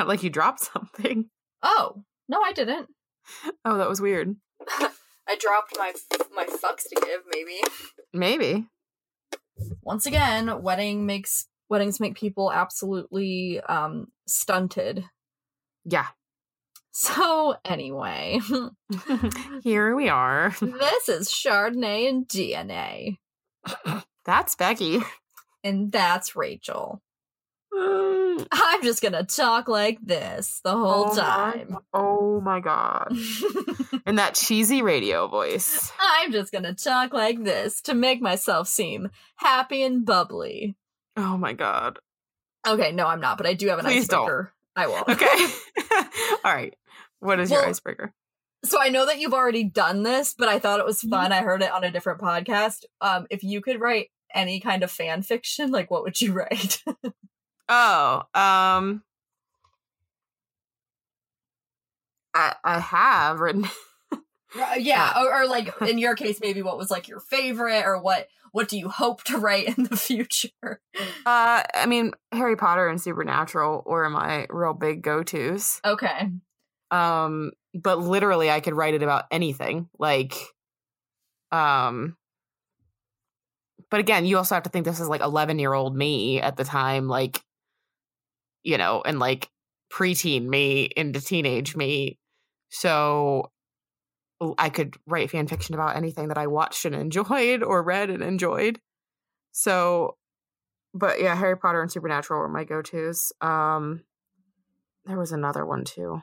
Sounded like you dropped something. Oh, no, I didn't. Oh, that was weird. I dropped my my fucks to give, maybe. Maybe. Once again, wedding makes weddings make people absolutely um stunted. Yeah. So anyway, Here we are. this is Chardonnay and DNA. That's Becky. And that's Rachel. Mm, I'm just gonna talk like this the whole oh my- time. oh my god. In that cheesy radio voice. I'm just gonna talk like this to make myself seem happy and bubbly. Oh my god. Okay, no, I'm not, but I do have an Please don't. icebreaker. I will. Okay. All right. What is your icebreaker? So I know that you've already done this, but I thought it was Mm-hmm. fun. I heard it on a different podcast. Um, if you could write any kind of fan fiction, like what would you write? Oh, um I I have written Uh, yeah, or, or like in your case, maybe what was like your favorite, or what what do you hope to write in the future? uh I mean Harry Potter and Supernatural were my real big go-tos. Okay, Um but literally I could write it about anything. Like um but again, you also have to think this is like 11-year-old me at the time like you know, and like preteen me into teenage me. So I could write fan fiction about anything that I watched and enjoyed or read and enjoyed. So but yeah, Harry Potter and Supernatural were my go-tos. Um there was another one too.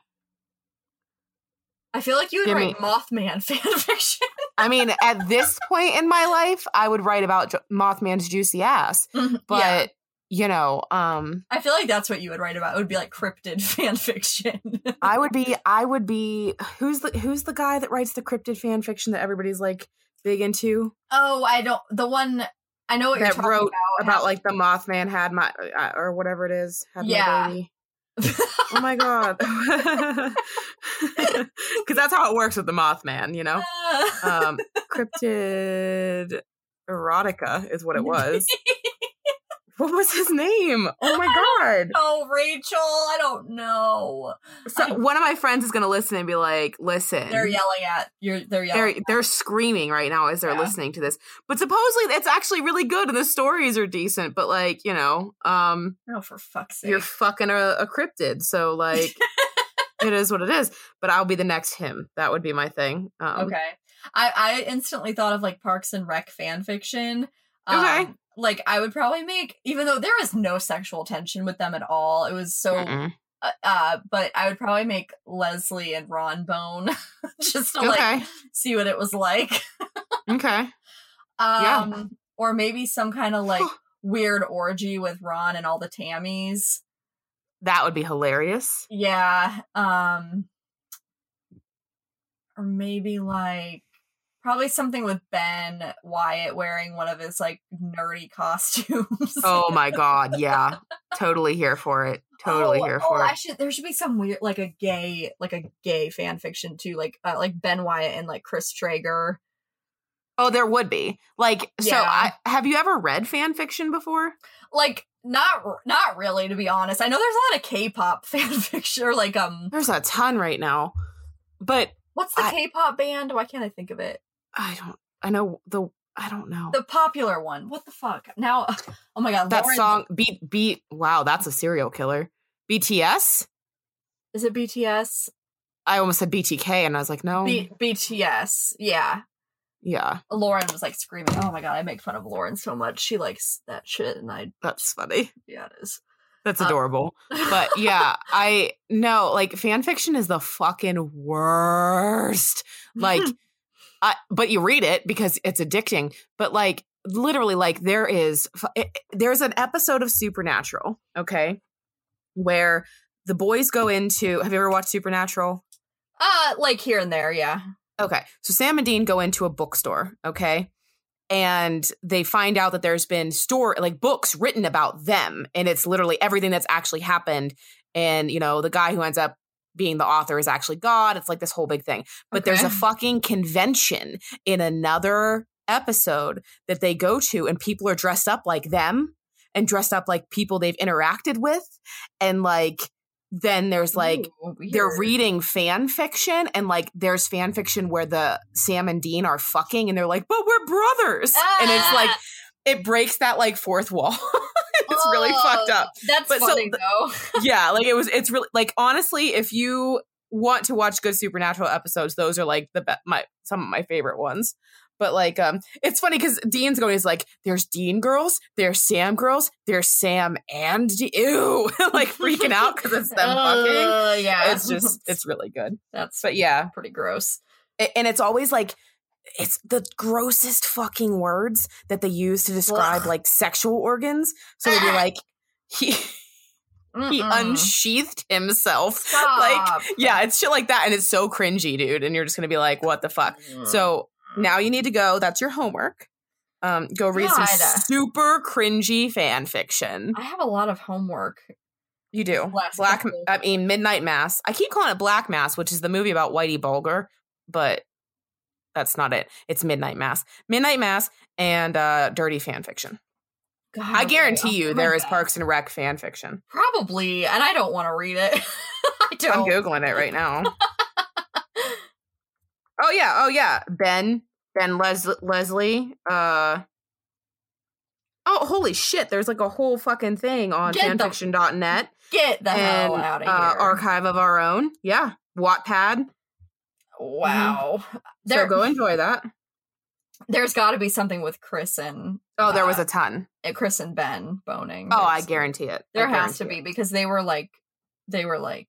I feel like you would Give write Mothman fan fiction. I mean, at this point in my life, I would write about Mothman's juicy ass. But yeah, you know, um, I feel like that's what you would write about. It would be like cryptid fan fiction. I would be, I would be. Who's the Who's the guy that writes the cryptid fan fiction that everybody's like big into? oh, I don't. The one I know what you're That talking wrote about. About like the Mothman had my uh, or whatever it is had Yeah. my baby. Oh my god! Because that's how it works with the Mothman, you know. Um, cryptid erotica is what it was. What was his name? Oh my god! oh, Rachel, I don't know. So one of my friends is gonna listen and be like, "Listen, They're yelling at you're. They're yelling. they're they're screaming right now as they're Yeah. listening to this." But supposedly it's actually really good and the stories are decent. But like you know, um, oh, for fuck's sake! you're fucking a, a cryptid, so like it is what it is. But I'll be the next him. That would be my thing. Um, okay. I I instantly thought of like Parks and Rec fan fiction. Okay. Like I would probably make, even though there was no sexual tension with them at all. It was so. mm-mm. Uh, uh, but I would probably make Leslie and Ron Bone just to like see what it was like. Okay. Um, Yeah. or maybe some kind of like weird orgy with Ron and all the Tammys. That would be hilarious. Yeah. Um or maybe like probably something with Ben Wyatt wearing one of his like nerdy costumes. Oh my god, yeah. totally here for it. Totally Oh, here oh, for I it. should there should be some weird like a gay like a gay fan fiction too, like uh, like Ben Wyatt and like Chris Traeger. Oh, there would be. Like so I have you ever read fan fiction before? Like not not really to be honest. I know there's a lot of K-pop fan fiction or like um There's a ton right now. But what's the I- K-pop band? Why can't I think of it? I don't I know the I don't know. The popular one. What the fuck? Now oh my god, that Lauren- song beat beat wow, that's a serial killer. BTS? Is it BTS? I almost said BTK and I was like, no. B- BTS. Yeah. yeah, Lauren was like screaming. Oh my god, I make fun of Lauren so much. She likes that shit, and I that's funny. yeah, it is. That's Uh, adorable. but yeah, I know like fan fiction is the fucking worst. Like But you read it because it's addicting. But like literally, like there is it, there's an episode of Supernatural, okay, where the boys go into. Have you ever watched Supernatural? uh, like here and there, yeah. Okay, so Sam and Dean go into a bookstore, okay, and they find out that there's been store like books written about them, and it's literally everything that's actually happened. And you know, the guy who ends up being the author is actually God. It's like this whole big thing. But there's a fucking convention in another episode that they go to, and people are dressed up like them. and dressed up like people they've interacted with and like then there's like Ooh, they're reading fan fiction and like there's fan fiction where the Sam and Dean are fucking and they're like, but we're brothers. And it's like Ah! It breaks that like fourth wall. it's really Oh, fucked up. That's But funny the- though. yeah, like it was it's really like honestly, if you want to watch good supernatural episodes, those are like the be- my some of my favorite ones. But like um it's funny because Dean's going, is like, there's Dean girls, there's Sam girls, there's Sam and De- ew like freaking out because it's them fucking. Uh, yeah, It's just it's really good. that's But yeah, pretty gross. A- and it's always like it's the grossest fucking words that they use to describe Ugh. like sexual organs. So they'd be like he he Mm-mm. unsheathed himself. Stop. Like yeah, it's shit like that and it's so cringy, dude, and you're just going to be like what the fuck. So now you need to go, that's your homework. Um go read some super cringy fan fiction. I have a lot of homework. You do. Black. I mean Midnight Mass. I keep calling it Black Mass, which is the movie about Whitey Bulger, but that's not it. It's Midnight Mass. Midnight Mass and uh dirty fan fiction. God, I guarantee Oh you there is God. Parks and Rec fan fiction. Probably, and I don't want to read it. I I'm googling it right now. oh yeah, oh yeah. Ben, Ben Les- Leslie. Uh Oh, holy shit! There's like a whole fucking thing on Get the- fanfiction.net Get the and hell out of uh, here. archive of our own. Yeah, Wattpad. Wow. so There, go enjoy that. there's got to be something with Chris and Oh, there was uh, a ton. uh, Chris and Ben boning. Oh, I guarantee it. I There has to be because they were like, they were like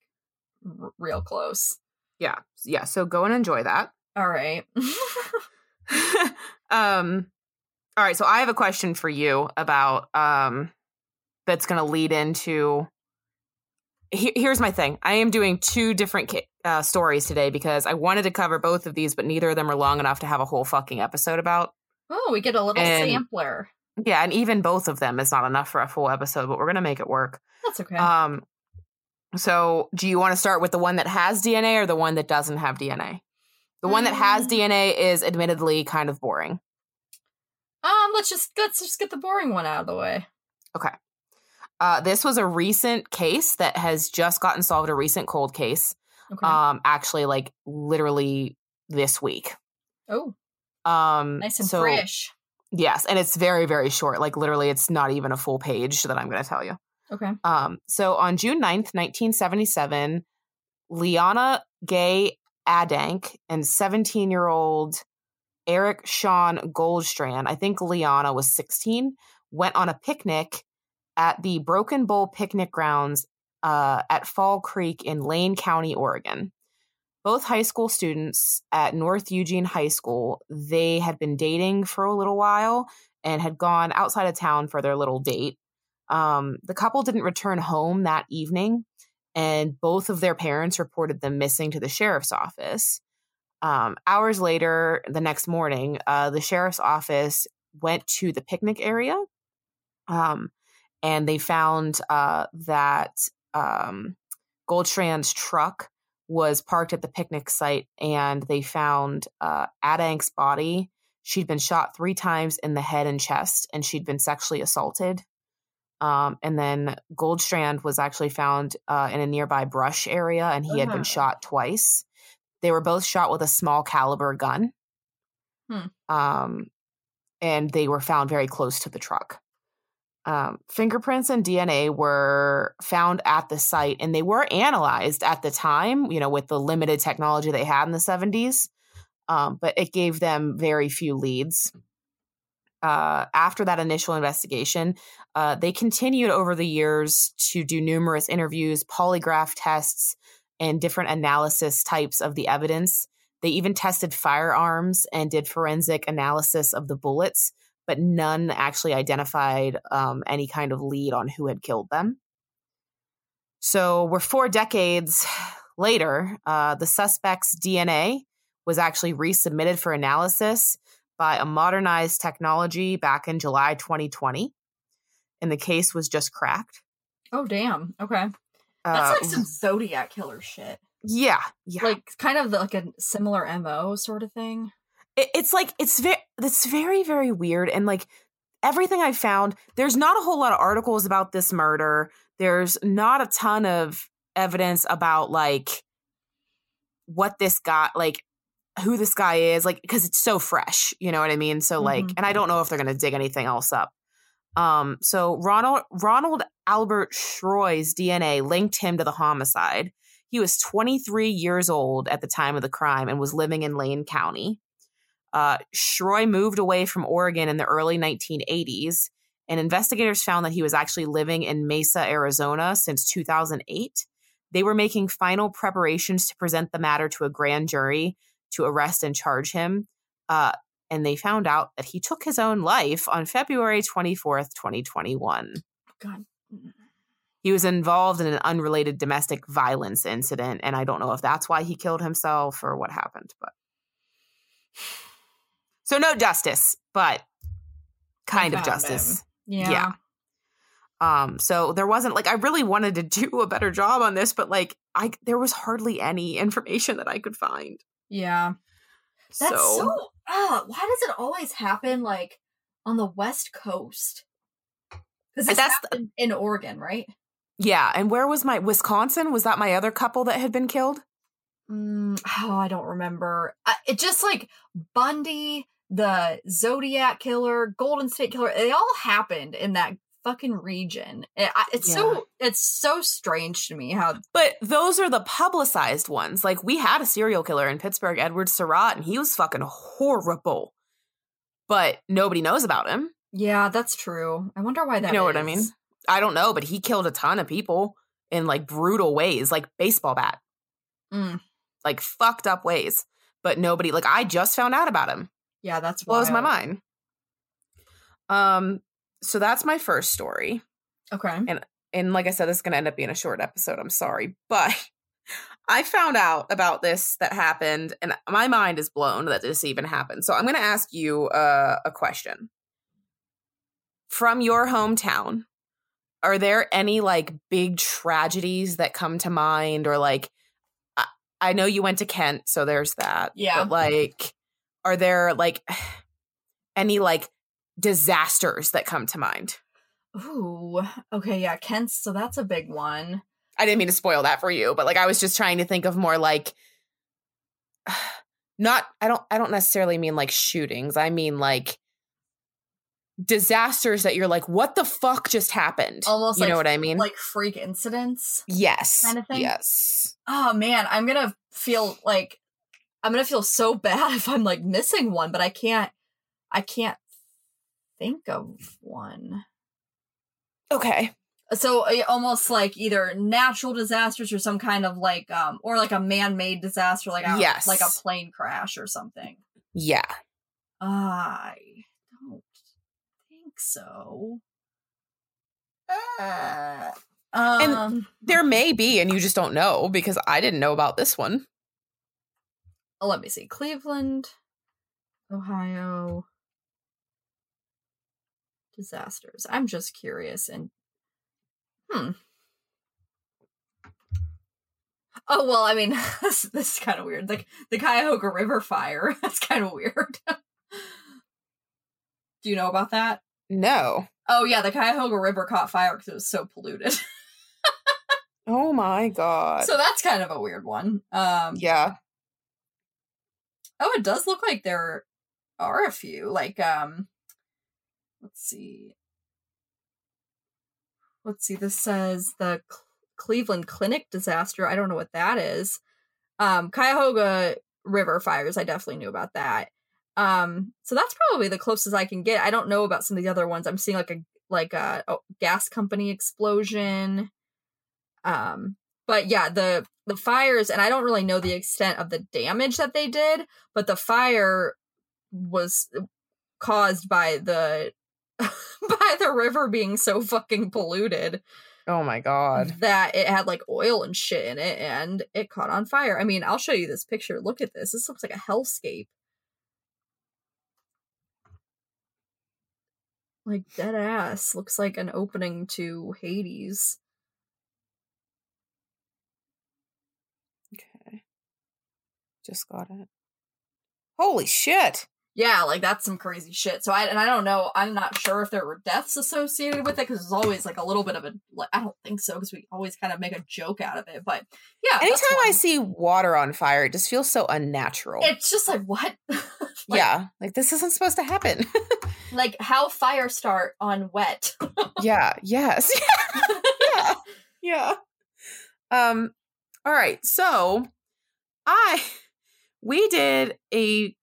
r- real close. Yeah, yeah. So go and enjoy that. All right. um, all right. So I have a question for you about um, that's going to lead into. He- here's my thing. I am doing two different ca- uh, stories today because I wanted to cover both of these, but neither of them are long enough to have a whole fucking episode about. oh, we get a little And- sampler. Yeah, and even both of them is not enough for a full episode, but we're going to make it work. That's okay. Um, so do you want to start with the one that has DNA or the one that doesn't have DNA? The one that has Mm. DNA is admittedly kind of boring. um, let's just let's just get the boring one out of the way. Okay. Uh, this was a recent case that has just gotten solved, a recent cold case. Okay. Um, actually, like literally this week. oh, Um, nice and so, fresh. Yes, and it's very very short. Like literally, it's not even a full page that I'm going to tell you. Okay. Um, so on June 9th, 1977, Liana Gay Adank and 17 year old Eric Sean Goldstrand, I think Liana was 16, went on a picnic at the Broken Bowl Picnic Grounds uh, at Fall Creek in Lane County, Oregon. Both high school students at North Eugene High School, they had been dating for a little while and had gone outside of town for their little date. Um, the couple didn't return home that evening, and both of their parents reported them missing to the sheriff's office. Um, hours later, the next morning, uh, the sheriff's office went to the picnic area, um, and they found uh, that um, Goldstrand's truck was parked at the picnic site, and they found uh, Adank's body. She'd been shot three times in the head and chest, and she'd been sexually assaulted. Um, and then Goldstrand was actually found uh, in a nearby brush area, and he had Uh-huh. been shot twice. They were both shot with a small caliber gun. Hmm. Um, and they were found very close to the truck. Um, fingerprints and DNA were found at the site, and they were analyzed at the time. You know, with the limited technology they had in the seventies, um, but it gave them very few leads. Uh, after that initial investigation, uh, they continued over the years to do numerous interviews, polygraph tests, and different analysis types of the evidence. They even tested firearms and did forensic analysis of the bullets, but none actually identified um, any kind of lead on who had killed them. So we're four decades later. Uh, the suspect's DNA was actually resubmitted for analysis by a modernized technology back in July 2020, and the case was just cracked. Oh damn. Okay. Uh, That's like some Zodiac killer shit. yeah, yeah. Like kind of like a similar MO sort of thing. It, it's like it's very it's very very weird and like everything I found, there's not a whole lot of articles about this murder. There's not a ton of evidence about like what this guy like who this guy is like because it's so fresh you know what i mean so like Mhm. and i don't know if they're gonna dig anything else up um so ronald ronald albert schroy's dna linked him to the homicide he was 23 years old at the time of the crime and was living in lane county uh schroy moved away from oregon in the early 1980s and investigators found that he was actually living in mesa arizona since 2008 they were making final preparations to present the matter to a grand jury to arrest and charge him. Uh, and they found out that he took his own life on February 24th, 2021. God. He was involved in an unrelated domestic violence incident. And I don't know if that's why he killed himself or what happened, but. So, no justice, but kind of justice. Yeah. Yeah. Um, so there wasn't like I really wanted to do a better job on this, but like I there was hardly any information that I could find. Yeah. That's so, so, uh, why does it always happen like on the West Coast? Because That's the- in Oregon, right? yeah. And where was my Wisconsin? Was that my other couple that had been killed? Mm, oh, I don't remember. I, it just like Bundy, the Zodiac killer, Golden State killer. They all happened in that fucking region. It, it's Yeah. so it's so strange to me how But those are the publicized ones. Like we had a serial killer in Pittsburgh, Edward Surratt, and he was fucking horrible. But nobody knows about him. Yeah, that's true. I wonder why that. you know what I mean? I don't know, but he killed a ton of people in like brutal ways, like baseball bat, Mm, like fucked up ways. But nobody, like I just found out about him. Yeah, that's blows my mind. Um, so that's my first story, Okay. And and like I said, this is going to end up being a short episode. I'm sorry, but I found out about this that happened, and my mind is blown that this even happened. So I'm going to ask you uh, a question from your hometown. Are there any like big tragedies that come to mind, or like I, I know you went to Kent, so there's that. Yeah. but like, are there like any like disasters that come to mind? Ooh. Okay. Yeah. Kent's. So that's a big one. I didn't mean to spoil that for you, but like I was just trying to think of more like not I don't I don't necessarily mean like shootings. I mean like disasters that you're like what the fuck just happened? Almost you like- know what I mean? Like freak incidents. yes. kind of thing? Yes. Oh man, I'm gonna feel like I'm gonna feel so bad if I'm like missing one, but I can't. I can't think of one. Okay. So uh, almost like either natural disasters or some kind of like um or like a man-made disaster, like a Yes. like a plane crash or something. Yeah. I don't think so. Uh, And- um, There may be and you just don't know because I didn't know about this one. Oh, let me see. Cleveland, Ohio. Disasters. I'm just curious and hmm. Oh well, I mean, this, this is kind of weird. Like the Cuyahoga River fire. That's kind of weird. Do you know about that? No. Oh yeah, the Cuyahoga River caught fire because it was so polluted. Oh my god. so that's kind of a weird one. Um, yeah. Oh, it does look like there are a few. Like, um, let's see. Let's see. This says the Cl- Cleveland Clinic disaster. I don't know what that is. Um, Cuyahoga River fires. I definitely knew about that. Um, so that's probably the closest I can get. I don't know about some of the other ones. I'm seeing like a like a, a gas company explosion. Um, but yeah, the the fires, and I don't really know the extent of the damage that they did, but the fire was caused by the by the river being so fucking polluted Oh my god. that it had like oil and shit in it and it caught on fire. I mean, I'll show you this picture. Look at this. This looks like a hellscape. Like dead ass. Looks like an opening to Hades. Okay. Just got it. Holy shit. Yeah, like that's some crazy shit. So I and I don't know. I'm not sure if there were deaths associated with it because there's always like a little bit of a. Like, I don't think so because we always kind of make a joke out of it. But yeah, Anytime I see water on fire, it just feels so unnatural. it's just like what? Like- yeah, like this isn't supposed to happen. like how fire start on wet. yeah, yes. yeah. Yeah. Um all right. So, I we did a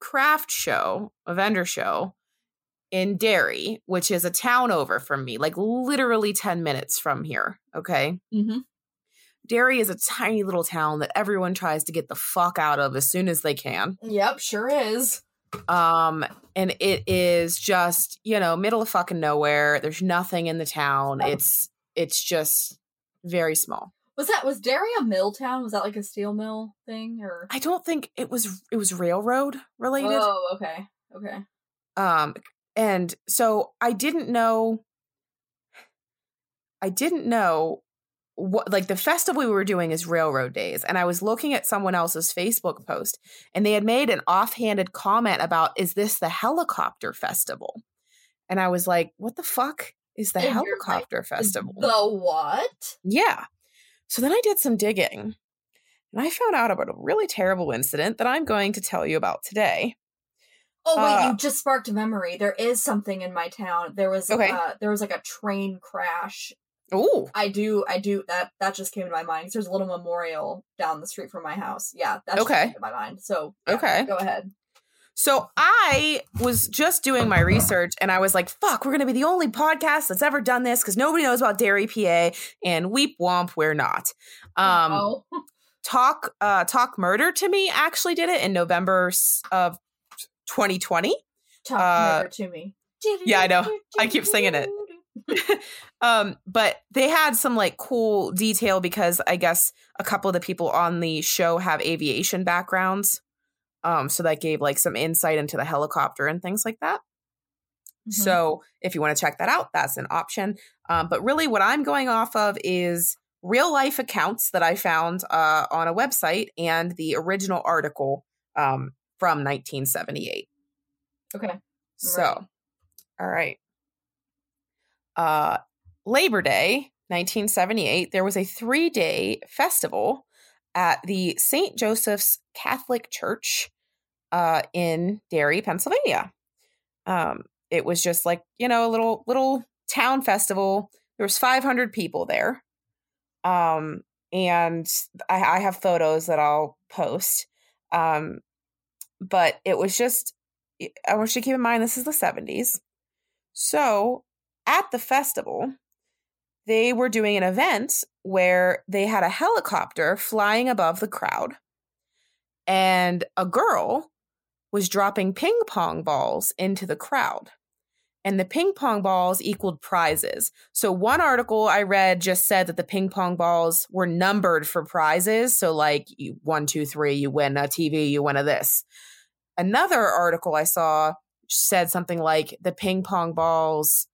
craft show, a vendor show in Derry, which is a town over from me, like literally 10 minutes from here, okay? mm-hmm. Derry is a tiny little town that everyone tries to get the fuck out of as soon as they can. Yep, sure is. Um, and it is just, you know, middle of fucking nowhere. There's nothing in the town. It's it's just very small. Was that was Derry a mill town? Was that like a steel mill thing or? I don't think it was it was railroad related. Oh, okay, okay. Um and so I didn't know I didn't know what like the festival we were doing is railroad days and I was looking at someone else's Facebook post and they had made an offhanded comment about is this the helicopter festival? And I was like, what the fuck is the And you're like, helicopter festival? The what? Yeah. So then I did some digging and I found out about a really terrible incident that I'm going to tell you about today. Oh wait, Uh, you just sparked a memory. There is something in my town. There was Okay. uh, there was like a train crash. Oh, I do, I do that. That just came to my mind. there's a little memorial down the street from my house. Yeah, that just Okay. came to my mind. So yeah, Okay. go ahead. So I was just doing my research and I was like, fuck, we're going to be the only podcast that's ever done this because nobody knows about Derry PA and weep womp, we're not. Um, Talk, uh, Talk Murder to me actually did it in November of 2020. talk uh, murder to me. yeah, I know. I keep singing it. um, but they had some like cool detail because I guess a couple of the people on the show have aviation backgrounds. Um, so that gave like some insight into the helicopter and things like that. Mhm. So if you want to check that out, that's an option. Um, but really, what I'm going off of is real life accounts that I found uh, on a website and the original article um, from 1978. okay. So, all right. Uh, Labor Day, 1978, there was a three day festival at the St. Joseph's Catholic Church uh, in Derry, Pennsylvania. Um, it was just like, you know, a little, little town festival. There was 500 people there. Um, and I, I have photos that I'll post. Um, but it was just I want you to keep in mind this is the 70s. So at the festival, they were doing an event where they had a helicopter flying above the crowd, and a girl was dropping ping pong balls into the crowd. And the ping pong balls equaled prizes. So, one article I read just said that the ping pong balls were numbered for prizes. So, like you, one, two, three, you win a TV, you win a this another article I saw said something like the ping pong balls,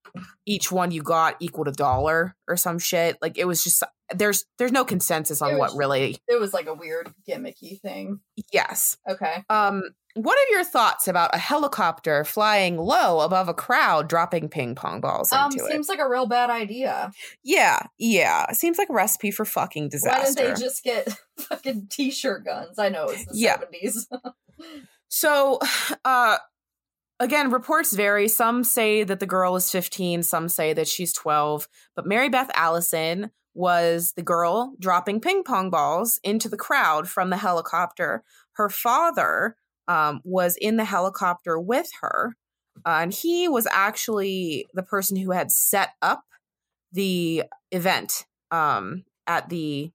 each one you got equaled a dollar or some shit. Like it was just there's there's no consensus on what really. It was like a weird gimmicky thing. Yes. Okay. Um. What are your thoughts about a helicopter flying low above a crowd, dropping ping pong balls Um, into it? seems like a real bad idea. Yeah, yeah. Seems like a recipe for fucking disaster. Why didn't they just get fucking t-shirt guns? I know it's the Yeah. seventies. So, uh, again, reports vary. Some say that the girl is 15, some say that she's 12. But Mary Beth Allison was the girl dropping ping pong balls into the crowd from the helicopter. Her father um, was in the helicopter with her, uh, and he was actually the person who had set up the event um, at the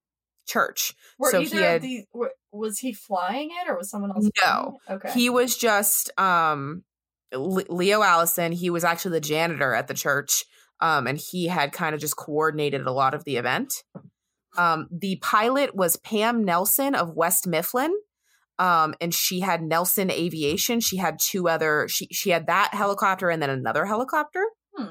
church. Were So either he had- of these were, was he flying it or was someone else? No. Okay. He was just um Leo Allison. He was actually the janitor at the church. Um, and he had kind of just coordinated a lot of the event. Um, the pilot was Pam Nelson of West Mifflin. Um, and she had Nelson Aviation. She had two other. She she had that helicopter and then another helicopter. Hmm.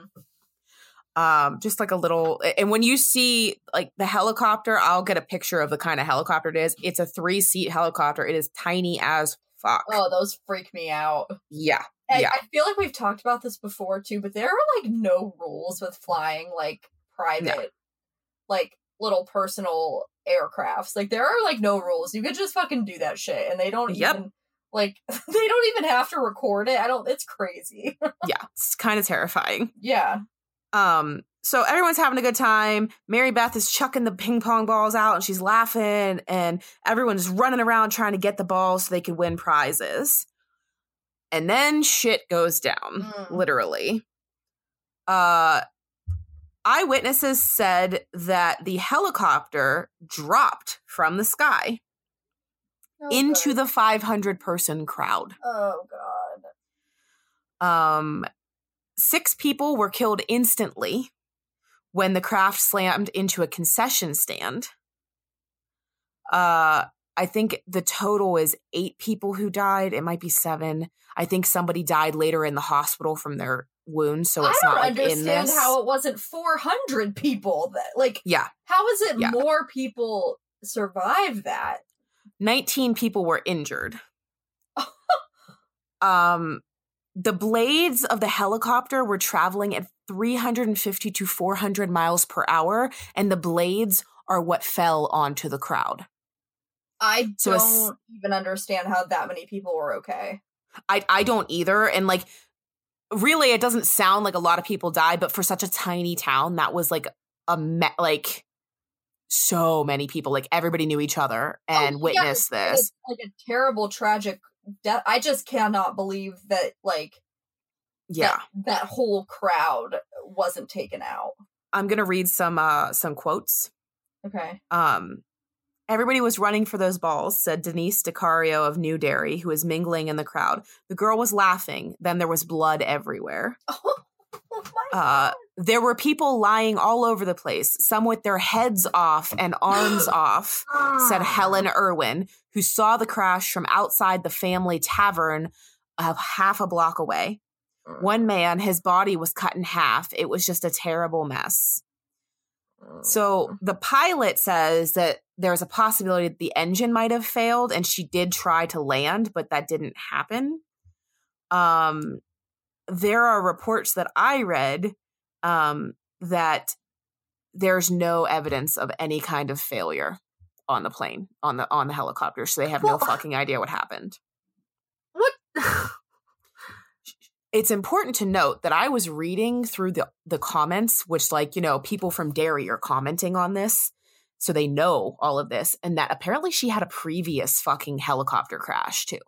Um, just like a little. And when you see like the helicopter, I'll get a picture of the kind of helicopter it is. It's a three seat helicopter. It is tiny as fuck. Oh, those freak me out. Yeah. Yeah. I feel like we've talked about this before too, but there are like no rules with flying like private, like little personal aircrafts. Like there are like no rules. You could just fucking do that shit, and they don't Yep. even like they don't even have to record it. I don't. It's crazy. yeah. It's kind of terrifying. yeah. Um, so everyone's having a good time. Mary Beth is chucking the ping pong balls out and she's laughing, and everyone's running around trying to get the balls so they could win prizes. And then shit goes down, Mm. literally. Uh eyewitnesses said that the helicopter dropped from the sky into the 500 person crowd. Oh god. Um, six people were killed instantly when the craft slammed into a concession stand. Uh, I think the total is eight people who died. It might be seven. I think somebody died later in the hospital from their wounds, so it's I don't not like in understand this. how it wasn't 400 people that like yeah, how is it Yeah. more people survive that? 19 people were injured. um, the blades of the helicopter were traveling at 350 to 400 miles per hour, and the blades are what fell onto the crowd. I So don't even understand how that many people were okay. I I don't either, and like really, it doesn't sound like a lot of people died, but for such a tiny town, that was like a me- like so many people, like everybody knew each other and Oh, yeah, witnessed this. It's like a terrible, tragic death. I just cannot believe that like Yeah. that, that whole crowd wasn't taken out. I'm gonna read some uh some quotes. Okay. Um, everybody was running for those balls, said Denise DiCario of New Derry, who was mingling in the crowd. The girl was laughing. Then there was blood everywhere. Oh, my Uh, there were people lying all over the place, some with their heads off and arms off, said Ah. Helen Irwin, who saw the crash from outside the family tavern of half a block away. One man, his body was cut in half. It was just a terrible mess. So the pilot says that there's a possibility that the engine might have failed and she did try to land, but that didn't happen. Um, there are reports that I read um, that there's no evidence of any kind of failure on the plane on the on the helicopter, so they have no fucking idea what happened. what? it's important to note that I was reading through the the comments, which like you know people from Derry are commenting on this, so they know all of this, and that apparently she had a previous fucking helicopter crash too.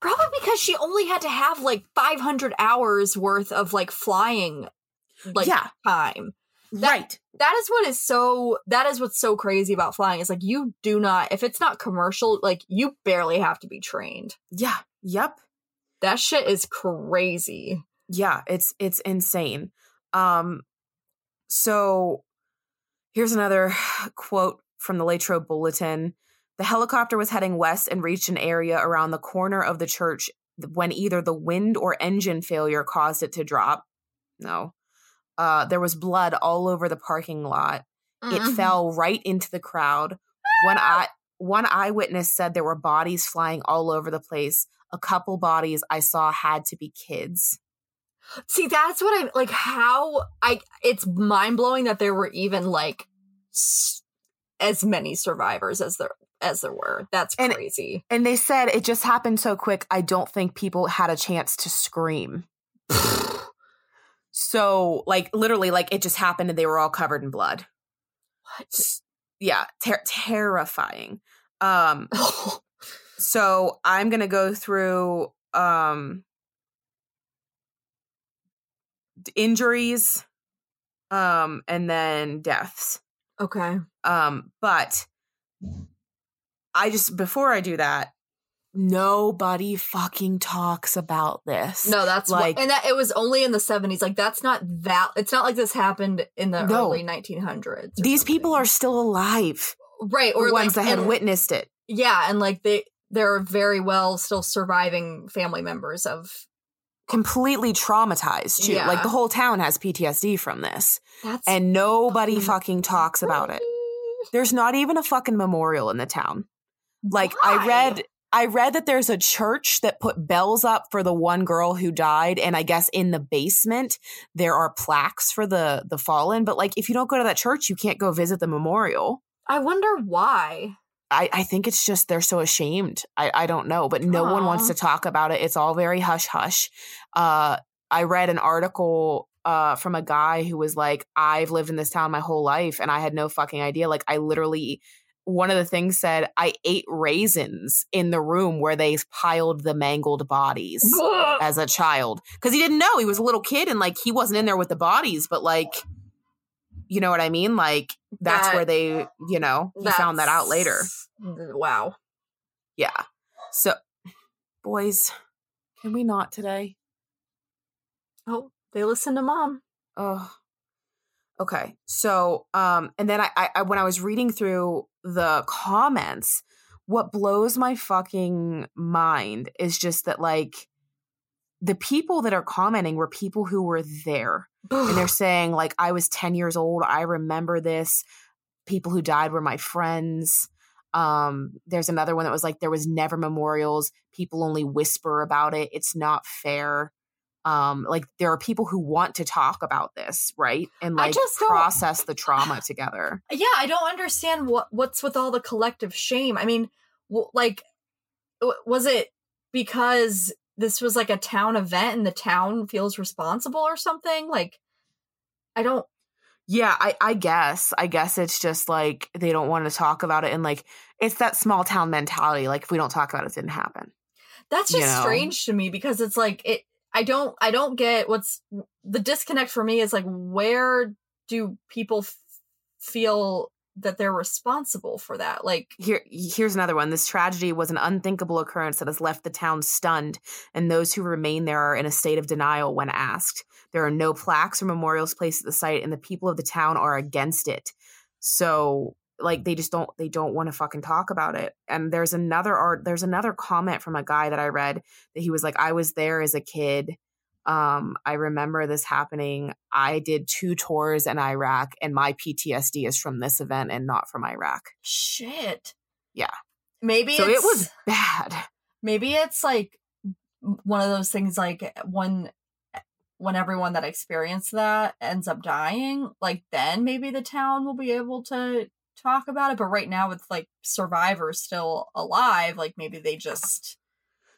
Probably because she only had to have like 500 hours worth of like flying like yeah, time. That- right. That is what is so that is what's so crazy about flying is like you do not if it's not commercial like you barely have to be trained. Yeah. Yep. That shit is crazy. Yeah. It's it's insane. Um. So here's another quote from the Latrobe Bulletin. The helicopter was heading west and reached an area around the corner of the church when either the wind or engine failure caused it to drop. No. Uh, there was blood all over the parking lot. It Mhm. fell right into the crowd. One eye one eyewitness said there were bodies flying all over the place. A couple bodies I saw had to be kids. See, that's what I'm like. How I it's mind blowing that there were even like as many survivors as there as there were. That's And- crazy. And they said it just happened so quick. I don't think people had a chance to scream. So, like, literally, like it just happened and they were all covered in blood. what? Yeah, ter- terrifying. Um, so I'm gonna go through um injuries, um, and then deaths. Okay. Um, but I just before I do that, nobody fucking talks about this. No, that's Like- like, and that it was only in the seventies. Like that's not that. It's not like this happened in the No. early nineteen hundreds. These people are still alive. right, Or ones like, that had and- witnessed it. Yeah, and like they they're very well still surviving family members of. Completely traumatized too. Like the whole town has PTSD from this. That's And nobody fucking fucking talks about it. There's not even a fucking memorial in the town. Like I read I read that there's a church that put bells up for the one girl who died, and I guess in the basement there are plaques for the the fallen. But like, if you don't go to that church, you can't go visit the memorial. I wonder why. I, I think it's just they're so ashamed. I, I don't know, but no one wants to talk about it. It's all very hush hush. Uh, I read an article uh, from a guy who was like, I've lived in this town my whole life and I had no fucking idea. Like, I literally, one of the things said, I ate raisins in the room where they piled the mangled bodies as a child because he didn't know he was a little kid and like he wasn't in there with the bodies, but like, you know what I mean? Like, that's That- where they, you know, he found that out later. Wow. Yeah. So, boys, can we not today? Oh, they listen to mom. Oh. Okay. So, um, and then I, I, I, when I was reading through the comments, what blows my fucking mind is just that, like, the people that are commenting were people who were there. and they're saying like i was 10 years old. I remember this. People who died were my friends. Um there's another one that was like there was never memorials. People only whisper about it. It's not fair. Um like there are people who want to talk about this right? And like process the trauma together. Yeah, I don't understand what what's with all the collective shame. I mean, w- like, w- was it because this was like a town event and the town feels responsible or something? Like, I don't. Yeah, I, I guess. I guess it's just like they don't want to talk about it. And like, it's that small town mentality. Like, if we don't talk about it, it didn't happen. That's You just know? strange to me because it's like it. I don't. I don't get what's the disconnect for me is like where do people f- feel that they're responsible for that? Like, Here, here's another one. This tragedy was an unthinkable occurrence that has left the town stunned, and those who remain there are in a state of denial when asked. There are no plaques or memorials placed at the site, and the people of the town are against it. So, like, they just don't they don't want to fucking talk about it. And there's another art. There's another comment from a guy that I read that he was like, "I was there as a kid." Um, I remember this happening. I did two tours in Iraq, and my PTSD is from this event and not from Iraq. shit. Yeah. Maybe So it was bad. maybe it's like one of those things like when when everyone that experienced that ends up dying like then maybe the town will be able to talk about it but right now with like survivors still alive like maybe they just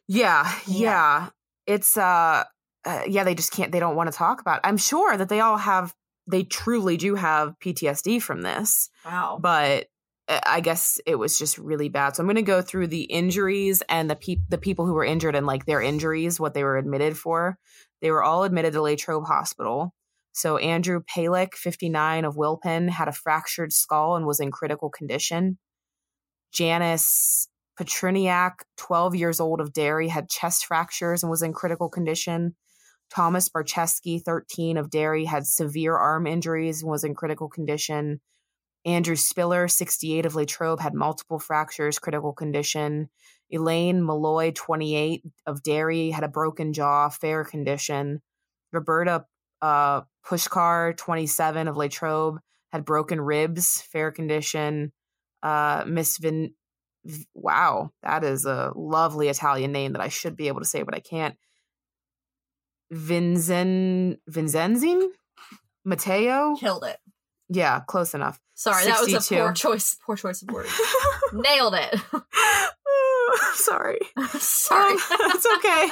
Yeah, Yeah. yeah. It's uh, uh yeah, they just can't they don't want to talk about. It. I'm sure that they all have they truly do have PTSD from this, wow but uh, I guess it was just really bad. So I'm going to go through the injuries and the peop the people who were injured and like their injuries, what they were admitted for. They were all admitted to Latrobe Hospital. So Andrew Palick, 59 of Wilpen, had a fractured skull and was in critical condition. Janice Petriniak, 12 years old of Derry, had chest fractures and was in critical condition. Thomas Barcheski, 13 of Derry, had severe arm injuries and was in critical condition. Andrew Spiller, 68 of Latrobe, had multiple fractures, critical condition. Elaine Malloy, 28 of Derry, had a broken jaw, fair condition. Roberta uh, Pushkar, 27 of Latrobe, had broken ribs, fair condition. Uh, Miss Vin, wow, that is a lovely Italian name that I should be able to say, but I can't. Vinzen Vinzenzin Matteo. killed it Yeah, close enough. sorry that was a poor choice poor choice of words nailed it Sorry. sorry Um, it's okay.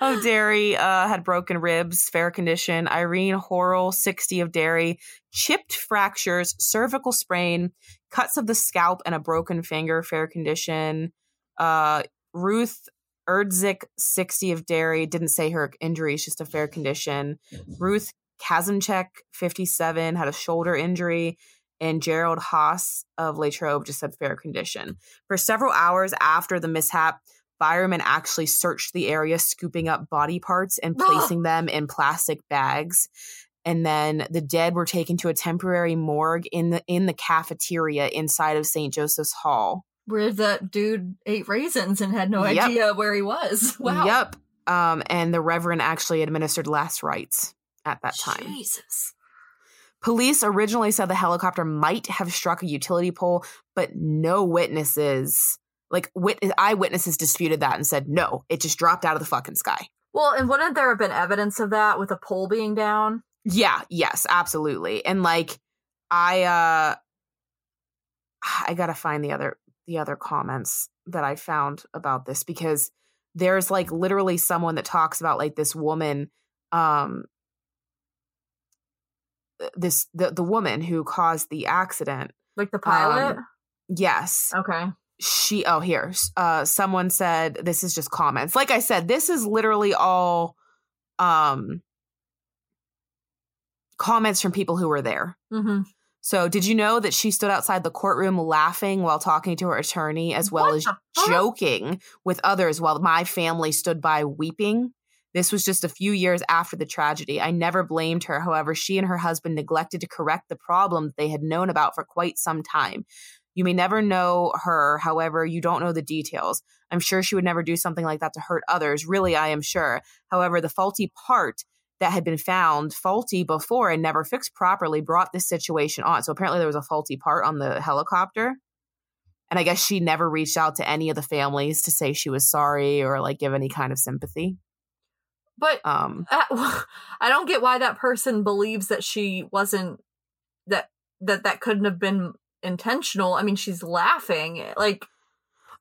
of Derry uh, had broken ribs, fair condition. Irene Horrell, 60 of Derry, chipped fractures, cervical sprain, cuts of the scalp, and a broken finger, fair condition. Uh, Ruth Erdzik, 60 of Derry, didn't say her injury, it's just a fair condition. Ruth Kazanchek, 57, had a shoulder injury. And Gerald Haas of Latrobe just said fair condition. For several hours after the mishap, firemen actually searched the area, scooping up body parts and placing them in plastic bags. And then the dead were taken to a temporary morgue in the in the cafeteria inside of St. Joseph's Hall. where that dude ate raisins and had no Yep. idea where he was wow Yep. Um, and the Reverend actually administered last rites at that time. jesus Police originally said the helicopter might have struck a utility pole, but no witnesses like wit- eyewitnesses disputed that and said no, it just dropped out of the fucking sky. Well, and wouldn't there have been evidence of that with a pole being down? Yeah, yes, absolutely. And like I uh I got to find the other the other comments that I found about this because there's like literally someone that talks about like this woman um this the the woman who caused the accident Like the pilot? Um, yes okay. she oh here uh someone said this is just comments like i said this is literally all um comments from people who were there Mm-hmm. so did you know that she stood outside the courtroom laughing while talking to her attorney as well What as joking with others while my family stood by weeping this was just a few years after the tragedy. I never blamed her. However, she and her husband neglected to correct the problem that they had known about for quite some time. You may never know her, however, you don't know the details. I'm sure she would never do something like that to hurt others. Really, I am sure. However, the faulty part that had been found faulty before and never fixed properly brought this situation on. So apparently, there was a faulty part on the helicopter. And I guess she never reached out to any of the families to say she was sorry or like give any kind of sympathy. But Um, uh, I don't get why that person believes that she wasn't that that that couldn't have been intentional. I mean, she's laughing. Like,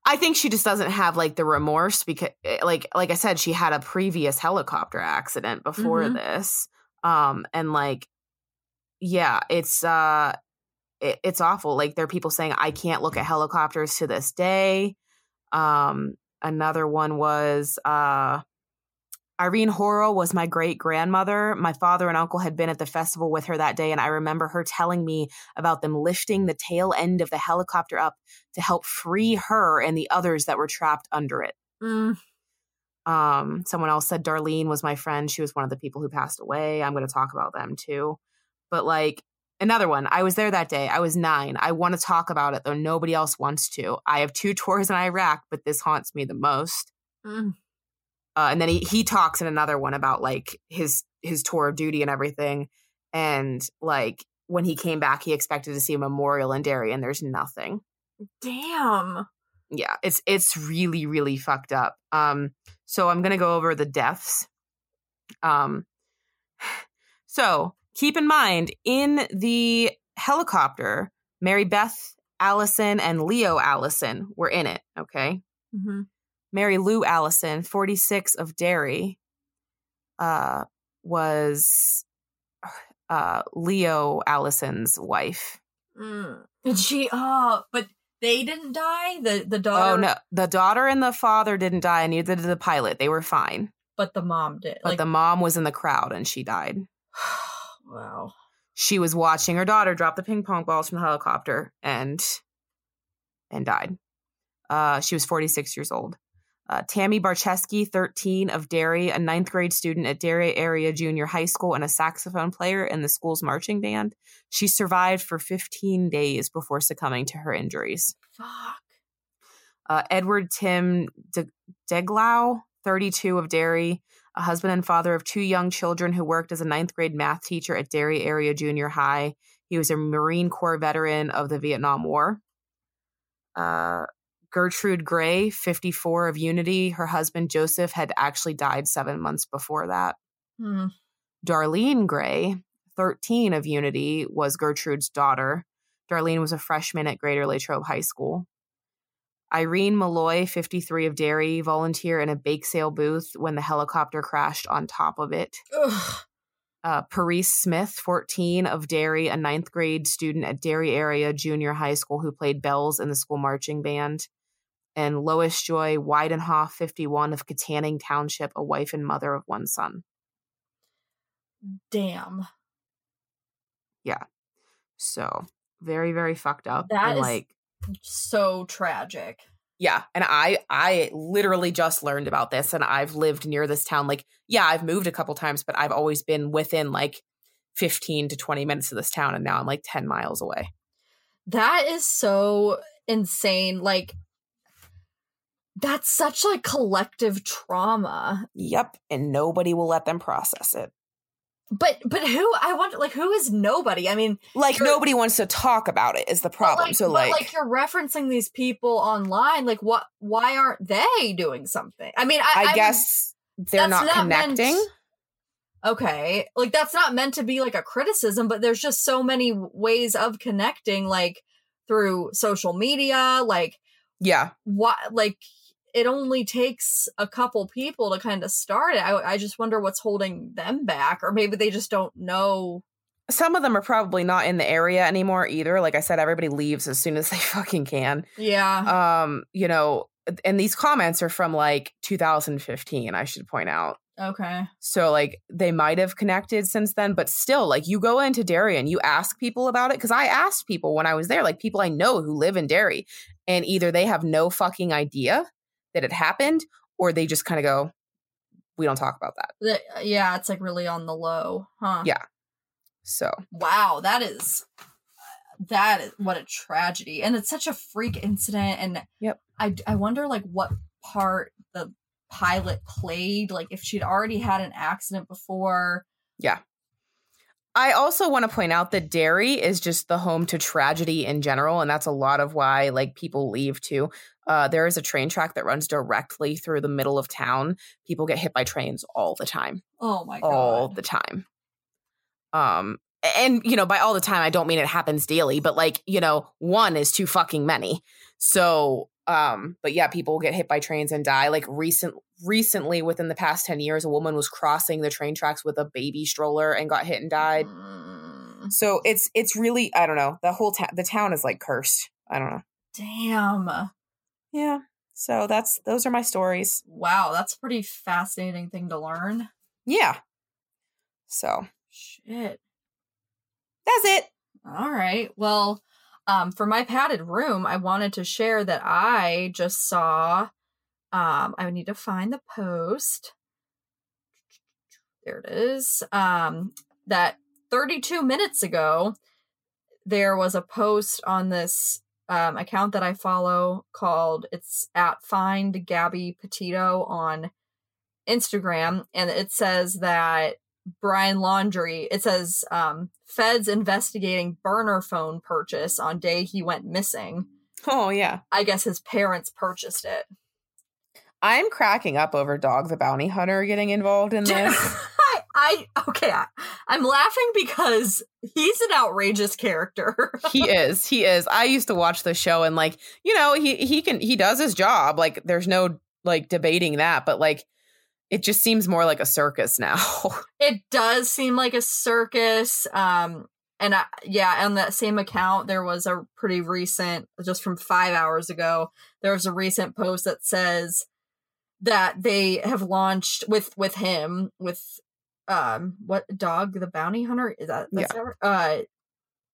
I think she just doesn't have like the remorse because like like I said she had a previous helicopter accident before Mhm. this um and like yeah it's uh it, it's awful like there are people saying I can't look at helicopters to this day um another one was uh Irene Horo was my great grandmother. My father and uncle had been at the festival with her that day, and I remember her telling me about them lifting the tail end of the helicopter up to help free her and the others that were trapped under it. mm, Um, someone else said Darlene was my friend. She was one of the people who passed away. I'm going to talk about them too. But like another one, I was there that day. I was nine. I want to talk about it though. Nobody else wants to. I have two tours in Iraq, but this haunts me the most. mm. Uh, and then he he talks in another one about like his his tour of duty and everything. And like when he came back, he expected to see a memorial in Derry, and there's nothing. damn. yeah it's it's really really fucked up um so i'm gonna go over the deaths um so keep in mind in the helicopter mary beth allison and leo allison were in it okay hmm mary lou allison 46 of derry uh was uh leo allison's wife Mm. Did she? Oh, but they didn't die. The the daughter. oh no the daughter and the father didn't die and neither did the pilot they were fine But the mom did. but Like, the mom was in the crowd and she died. wow. She was watching her daughter drop the ping pong balls from the helicopter and and died. Uh, she was 46 years old. Uh, Tammy Barcheski, 13 of Derry, a ninth grade student at Derry Area Junior High School and a saxophone player in the school's marching band. She survived for 15 days before succumbing to her injuries. Fuck. uh, Edward Tim De- Deglau, 32 of Derry, a husband and father of two young children who worked as a ninth grade math teacher at Derry Area Junior High. He was a Marine Corps veteran of the Vietnam War. Uh, Gertrude Gray, 54 of Unity, her husband Joseph had actually died seven months before that. Hmm. Darlene Gray, 13 of Unity, was Gertrude's daughter. Darlene was a freshman at Greater Latrobe High School. Irene Malloy, 53 of Derry, volunteer in a bake sale booth when the helicopter crashed on top of it. Ugh. Uh, Parise Smith, 14 of Derry, a ninth grade student at Derry Area Junior High School who played bells in the school marching band. And Lois Joy Weidenhoff, 51 of Katanning Township, a wife and mother of one son. Damn. Yeah. So very, very fucked up. That and is- like So tragic. yeah and i i literally just learned about this and i've lived near this town like yeah i've moved a couple times but i've always been within like 15 to 20 minutes of this town and now i'm like 10 miles away That is so insane. Like, that's such like collective trauma. yep and nobody will let them process it But but who I wonder like who is nobody? I mean, like nobody wants to talk about it is the problem. like, so but, like, you're referencing these people online. Like what? Why aren't they doing something? I mean, I, I, would- guess they're that's not, not meant- connecting. okay, like that's not meant to be like a criticism, but there's just so many ways of connecting, like through social media, like yeah. what like it only takes a couple people to kind of start it. I, I just wonder what's holding them back, or maybe they just don't know. Some of them are probably not in the area anymore either. Like I said, everybody leaves as soon as they fucking can. Yeah. Um, you know, and these comments are from like 2015, I should point out. okay. So like they might have connected since then, but still, like you go into Derry and you ask people about it. Cause I asked people when I was there, like people I know who live in Derry, and either they have no fucking idea that it happened, or they just kind of go, We don't talk about that. Th- uh, Yeah, it's like really on the low, huh? Yeah. So Wow, that is that is what a tragedy, and it's such a freak incident. And Yep. I I wonder like what part the pilot played, like if she'd already had an accident before. Yeah I also want to point out that Derry is just the home to tragedy in general, and that's a lot of why like people leave too. Uh, there is a train track that runs directly through the middle of town. People get hit by trains all the time, Oh my god! all the time. Um, and you know, by all the time, I don't mean it happens daily, but like you know, one is too fucking many. So, um, but yeah, people get hit by trains and die. Like recent, recently, within the past ten years, a woman was crossing the train tracks with a baby stroller and got hit and died. Mm, So it's it's really I don't know the whole town the town is like cursed. I don't know. damn! Yeah. So that's those are my stories. Wow, that's a pretty fascinating thing to learn. Yeah. So Shit. that's it. All right. Well, um, for my padded room, I wanted to share that I just saw. Um, I need to find the post. There it is. Um, that 32 minutes ago, there was a post on this um, account that I follow called it's at Find Gabby Petito on Instagram, and it says that Brian Laundrie. It says um, feds investigating burner phone purchase on day he went missing. Oh yeah. I guess his parents purchased it. I'm cracking up over Dog the Bounty Hunter getting involved in this. I, okay. I, I'm laughing because he's an outrageous character. he is. He is. I used to watch the show and like, you know, he he can he does his job. Like there's no like debating that, but like it just seems more like a circus now. it does seem like a circus. Um, and I, yeah, on that same account, there was a pretty recent, just from five hours ago, there was a recent post that says that they have launched with with him with um what dog the bounty hunter? Is that that's yeah. uh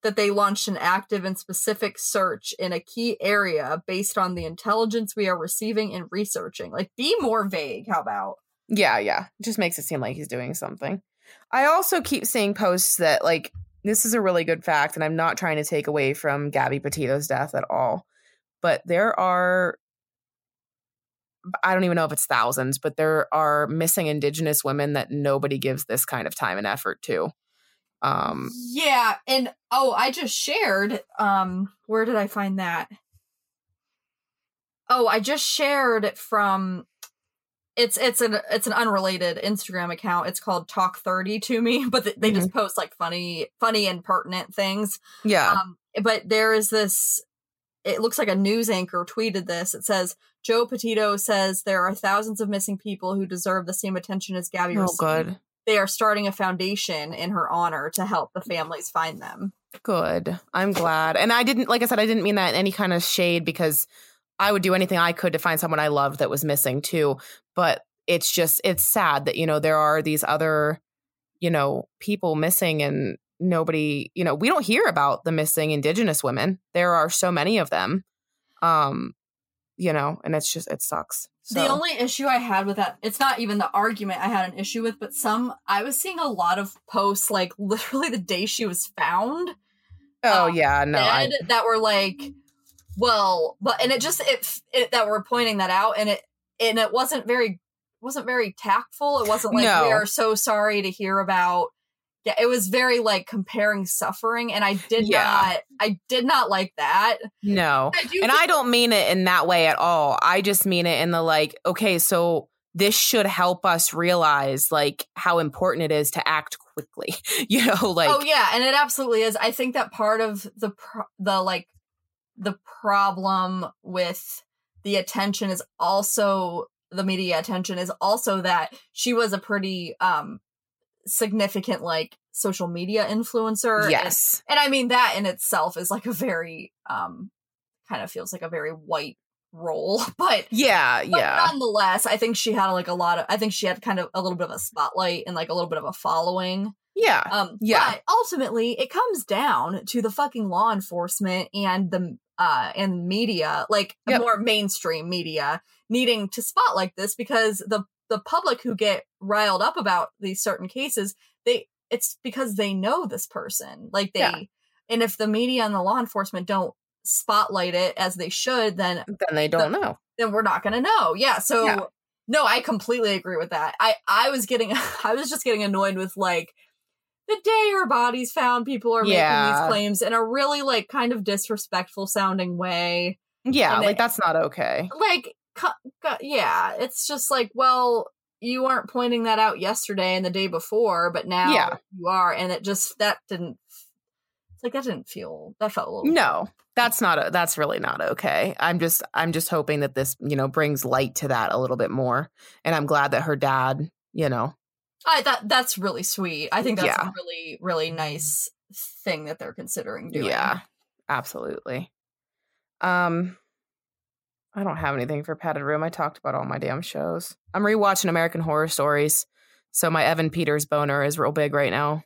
that they launched an active and specific search in a key area based on the intelligence we are receiving and researching. Like be more vague how about? Yeah yeah. It just makes it seem like he's doing something. I also keep seeing posts that like this is a really good fact and i'm not trying to take away from gabby petito's death at all but there are I don't even know if it's thousands, but there are missing indigenous women that nobody gives this kind of time and effort to. Um Yeah, and oh, I just shared um where did I find that? Oh, I just shared it from it's it's an it's an unrelated Instagram account. It's called Talk 30 to me, but they mm-hmm. just post like funny funny and pertinent things. Yeah. Um but there is this it looks like a news anchor tweeted this. It says Joe Petito says there are thousands of missing people who deserve the same attention as Gabby oh, received. good. They are starting a foundation in her honor to help the families find them. Good. I'm glad. And I didn't, like I said, I didn't mean that in any kind of shade because I would do anything I could to find someone I loved that was missing too. But it's just, it's sad that, you know, there are these other, you know, people missing and nobody, you know, we don't hear about the missing indigenous women. There are so many of them. Um, you know, and it's just it sucks. So. The only issue I had with that, it's not even the argument I had an issue with, but some I was seeing a lot of posts like literally the day she was found. Oh um, yeah, no, I... that were like, well, but and it just it, it that were pointing that out, and it and it wasn't very wasn't very tactful. It wasn't like no. we are so sorry to hear about yeah, it was very like comparing suffering, and I did Yeah. not, I did not like that. No. I And I don't mean it in that way at all. I just mean it in the like, okay, so this should help us realize like how important it is to act quickly. you know, like oh yeah, and it absolutely is. I think that part of the pro- the like the problem with the attention is also the media attention is also that she was a pretty um significant like social media influencer. and- yes. and I mean that in itself is like a very um kind of feels like a very white role, but Yeah, but yeah. nonetheless, I think she had like a lot of. I think she had kind of a little bit of a spotlight and like a little bit of a following. Yeah. Um, Yeah. But ultimately, it comes down to the fucking law enforcement and the uh and media, like Yep. more mainstream media, needing to spotlight this because the the public who get riled up about these certain cases, they it's because they know this person, like they. Yeah. And if the media and the law enforcement don't spotlight it as they should, then then they don't know. then we're not going to know. Yeah. So Yeah. no, I completely agree with that. I I was getting I was just getting annoyed with like the day her body's found, people are making these claims in a really like kind of disrespectful sounding way. Yeah, And like it- that's not okay. Like, cu- cu- yeah, it's just like, well, you weren't pointing that out yesterday and the day before, but now Yeah. you are, and it just that didn't. Like that didn't feel that felt a little No. That's not a, that's really not okay. I'm just I'm just hoping that this, you know, brings light to that a little bit more. And I'm glad that her dad, you know, I that that's really sweet. I think that's Yeah. a really really nice thing that they're considering doing. Yeah, absolutely. Um, I don't have anything for padded room. I talked about all my damn shows. I'm rewatching American Horror Stories, so my Evan Peters boner is real big right now.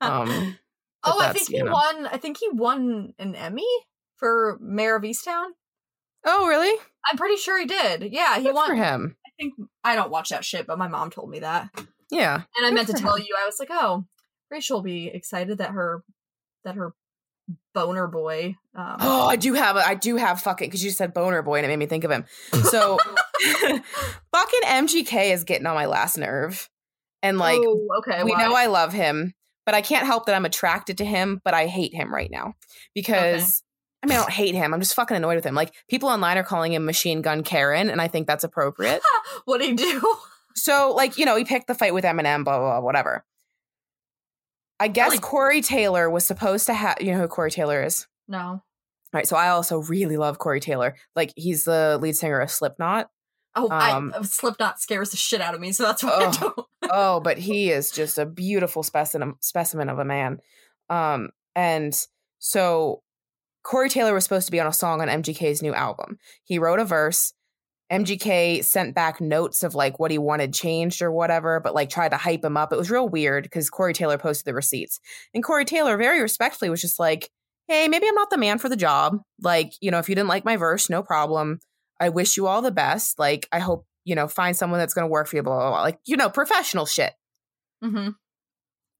Um, oh, I think he you know. won. I think he won an Emmy for Mare of Easttown. Oh, really? I'm pretty sure he did. Yeah, he Good won. for him. I think I don't watch that shit, but my mom told me that, Yeah. and I Good meant to for tell him. you. I was like, oh, Rachel will be excited that her that her boner boy. Um, Oh, I do have I do have fucking because you said boner boy and it made me think of him. So fucking MGK is getting on my last nerve. And like oh, okay, we why? know I love him, but I can't help that I'm attracted to him, but I hate him right now. Because I mean I don't hate him. I'm just fucking annoyed with him. Like people online are calling him machine gun Karen, and I think that's appropriate. what would he do? so like, you know, he picked the fight with Eminem, blah, blah, blah, whatever. I guess Corey Taylor was supposed to have you know who Corey Taylor is? no. All right, so I also really love Corey Taylor. Like he's the lead singer of Slipknot. Oh, Um, I, Slipknot scares the shit out of me, so that's why I Oh. don't. oh, but he is just a beautiful specimen specimen of a man. Um, and so Corey Taylor was supposed to be on a song on MGK's new album. He wrote a verse. MGK sent back notes of like what he wanted changed or whatever, but like tried to hype him up. It was real weird because Corey Taylor posted the receipts. And Corey Taylor very respectfully was just like, Hey, maybe I'm not the man for the job. Like, you know, if you didn't like my verse, no problem. I wish you all the best. Like, I hope, you know, find someone that's going to work for you, blah, blah, blah. Like, you know, professional shit. Mm-hmm.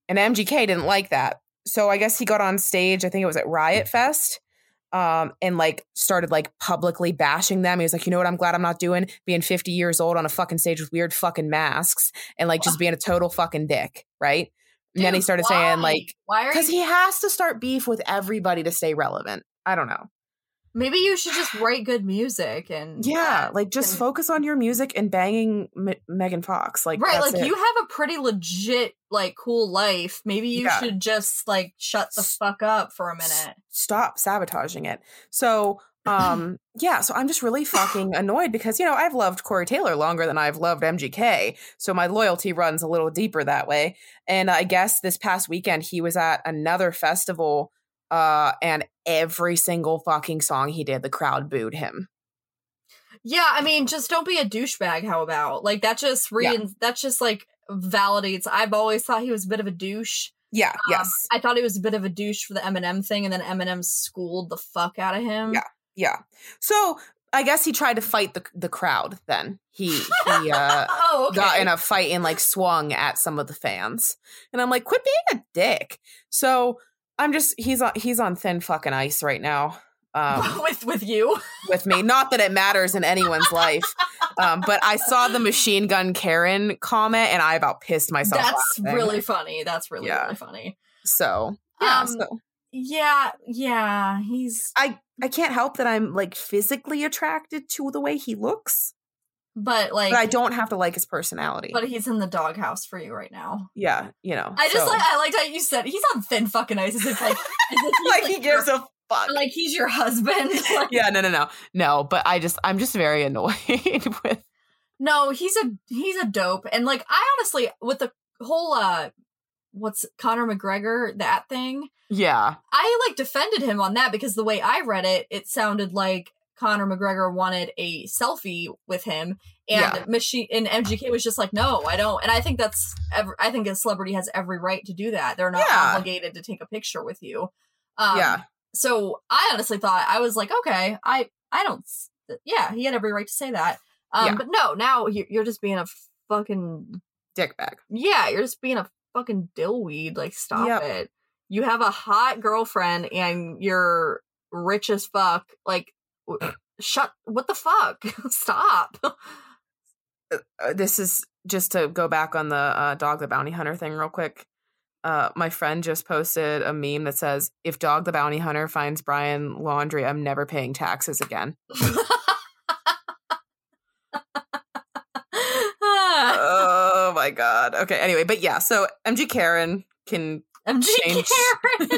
And MGK didn't like that. So I guess he got on stage, I think it was at Riot Fest, um, and like started like publicly bashing them. He was like, you know what, I'm glad I'm not doing being 50 years old on a fucking stage with weird fucking masks and like just being a total fucking dick, right? And then he started why? saying like, why because you? he has to start beef with everybody to stay relevant. I don't know. Maybe you should just write good music and Yeah, like just and- focus on your music and banging M- Megan Fox. Like, right. Like it. you have a pretty legit, like, cool life. Maybe you Yeah. should just like shut the fuck up for a minute. stop sabotaging it. So, um, yeah, so I'm just really fucking annoyed because, you know, I've loved Corey Taylor longer than I've loved MGK. So my loyalty runs a little deeper that way. And I guess this past weekend he was at another festival, uh, and every single fucking song he did, the crowd booed him. Yeah, I mean, just don't be a douchebag. How about like that? Just reading that just like validates. I've always thought he was a bit of a douche. Yeah, Um, yes. I thought he was a bit of a douche for the Eminem thing, and then Eminem schooled the fuck out of him. Yeah. Yeah. So I guess he tried to fight the the crowd then. He he uh oh, okay. got in a fight and like swung at some of the fans. And I'm like, quit being a dick. So I'm just he's on he's on thin fucking ice right now. um, with with you. with me. Not that it matters in anyone's life, um, but I saw the machine gun Karen comment and I about pissed myself. That's laughing. really funny. That's really Yeah. really funny. so. Yeah, Um, so Yeah, yeah, he's I I can't help that I'm like physically attracted to the way he looks, but like but I don't have to like his personality. but he's in the doghouse for you right now. yeah, you know. I just so- like I liked how you said he's on thin fucking ice as if like, as if he's, like he gives your, a fuck. like he's your husband. Like, yeah, no, no, no, no. But I just I'm just very annoyed with. No, he's a he's a dope. And like I honestly with the whole uh what's Conor McGregor that thing, Yeah, I like defended him on that because the way I read it, it sounded like Conor McGregor wanted a selfie with him and Yeah. machine and MGK was just like, "No, I don't." And I think that's ev- I think a celebrity has every right to do that. They're not Yeah. obligated to take a picture with you. Um, yeah, so I honestly thought I was like, okay, I I don't. Yeah, he had every right to say that. Um, Yeah. but no, now you- you're just being a fucking dick bag. yeah, you're just being a fucking dillweed. Like, stop Yep. it. You have a hot girlfriend and you're rich as fuck. Like, shut. What the fuck? stop. uh, this is just to go back on the uh, dog the bounty hunter thing real quick. Uh, my friend just posted a meme that says, "If Dog the Bounty Hunter finds Brian Laundrie, I'm never paying taxes again." oh my god. Okay. Anyway, but yeah. So MG Karen can MG change Karen.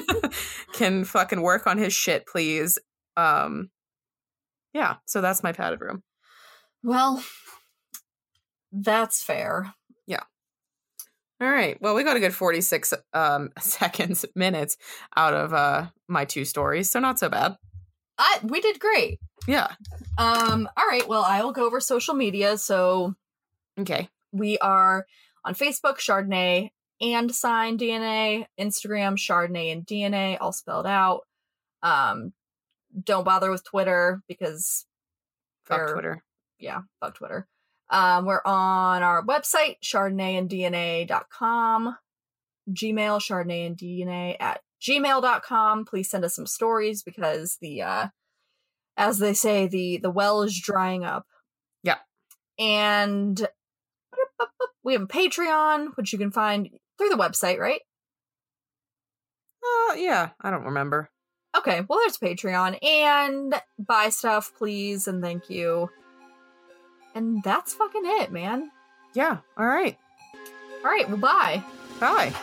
can fucking work on his shit, please. Um. Yeah. So that's my padded room. Well, that's fair. Yeah. All right. Well, we got a good 46 um seconds minutes out of uh my two stories, so not so bad. I we did great. Yeah. Um. All right. Well, I will go over social media. So Okay. we are on Facebook, Chardonnay and Sign DNA, Instagram, Chardonnay and DNA, all spelled out. Um. Don't bother with Twitter because Fuck. Twitter. yeah, fuck Twitter. Um, we're on our website, chardonnayanddna.com, Gmail, chardonnay and DNA at gmail.com. Please send us some stories because the uh as they say, the the well is drying up. Yeah. And we have a Patreon, which you can find through the website, right? Uh yeah, I don't remember. Okay, well there's Patreon. And buy stuff, please, and thank you. And that's fucking it, man. Yeah. All right. All right, well bye. Bye.